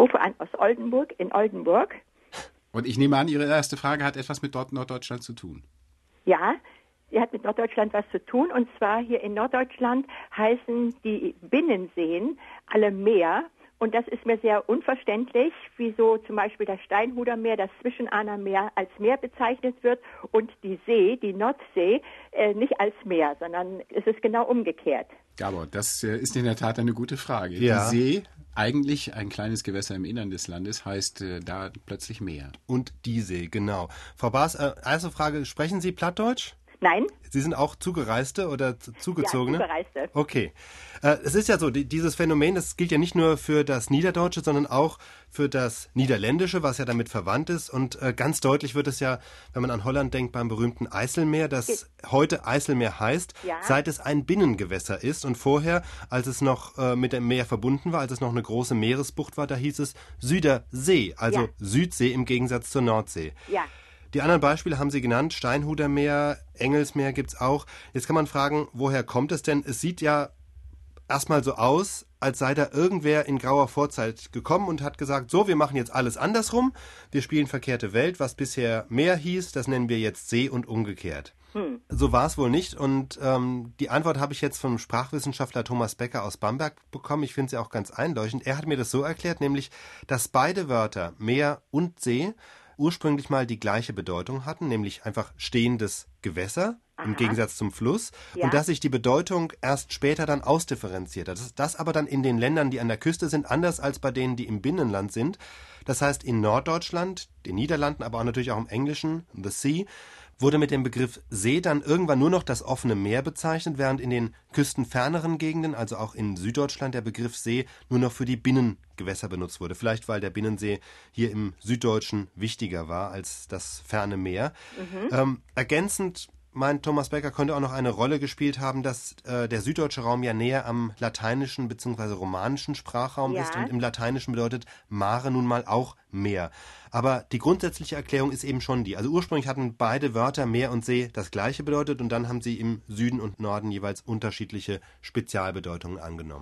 rufe an aus Oldenburg in Oldenburg. Und ich nehme an, Ihre erste Frage hat etwas mit Norddeutschland zu tun. Ja, sie hat mit Norddeutschland was zu tun. Und zwar hier in Norddeutschland heißen die Binnenseen alle Meer. Und das ist mir sehr unverständlich, wieso zum Beispiel das Steinhuder Meer, das Zwischenahner Meer als Meer bezeichnet wird und die See, die Nordsee, äh, nicht als Meer, sondern es ist genau umgekehrt. Gabor, das äh, ist in der Tat eine gute Frage. Ja. Die See, eigentlich ein kleines Gewässer im Innern des Landes, heißt äh, da plötzlich Meer. Und die See, genau. Frau Baas, äh, erste Frage, sprechen Sie Plattdeutsch? Nein? Sie sind auch Zugereiste oder Zugezogene? Ja, Zugereiste. Okay. Äh, es ist ja so, die, dieses Phänomen, das gilt ja nicht nur für das Niederdeutsche, sondern auch für das Niederländische, was ja damit verwandt ist. Und äh, ganz deutlich wird es ja, wenn man an Holland denkt, beim berühmten Eiselmeer, das Ge- heute Eiselmeer heißt, Ja. seit es ein Binnengewässer ist. Und vorher, als es noch äh, mit dem Meer verbunden war, als es noch eine große Meeresbucht war, da hieß es Südersee, also Ja. Südsee im Gegensatz zur Nordsee. Ja. Die anderen Beispiele haben Sie genannt. Steinhuder Meer, Engelsmeer gibt's auch. Jetzt kann man fragen, woher kommt es denn? Es sieht ja erstmal so aus, als sei da irgendwer in grauer Vorzeit gekommen und hat gesagt, so, wir machen jetzt alles andersrum. Wir spielen verkehrte Welt. Was bisher Meer hieß, das nennen wir jetzt See und umgekehrt. So war es wohl nicht. Und ähm, die Antwort habe ich jetzt vom Sprachwissenschaftler Thomas Becker aus Bamberg bekommen. Ich finde sie auch ganz einleuchtend. Er hat mir das so erklärt, nämlich, dass beide Wörter Meer und See ursprünglich mal die gleiche Bedeutung hatten, nämlich einfach stehendes Gewässer im Aha. Gegensatz zum Fluss Ja. und dass sich die Bedeutung erst später dann ausdifferenziert hat. Das, das aber dann in den Ländern, die an der Küste sind, anders als bei denen, die im Binnenland sind. Das heißt, in Norddeutschland, den Niederlanden, aber auch natürlich auch im Englischen, the sea, wurde mit dem Begriff See dann irgendwann nur noch das offene Meer bezeichnet, während in den küstenferneren Gegenden, also auch in Süddeutschland, der Begriff See nur noch für die Binnengewässer benutzt wurde. Vielleicht weil der Binnensee hier im Süddeutschen wichtiger war als das ferne Meer. Ähm, ergänzend meint Thomas Becker, könnte auch noch eine Rolle gespielt haben, dass äh, der süddeutsche Raum ja näher am lateinischen bzw. romanischen Sprachraum Ja. ist und im Lateinischen bedeutet Mare nun mal auch Meer. Aber die grundsätzliche Erklärung ist eben schon die. Also ursprünglich hatten beide Wörter Meer und See das gleiche bedeutet und dann haben sie im Süden und Norden jeweils unterschiedliche Spezialbedeutungen angenommen.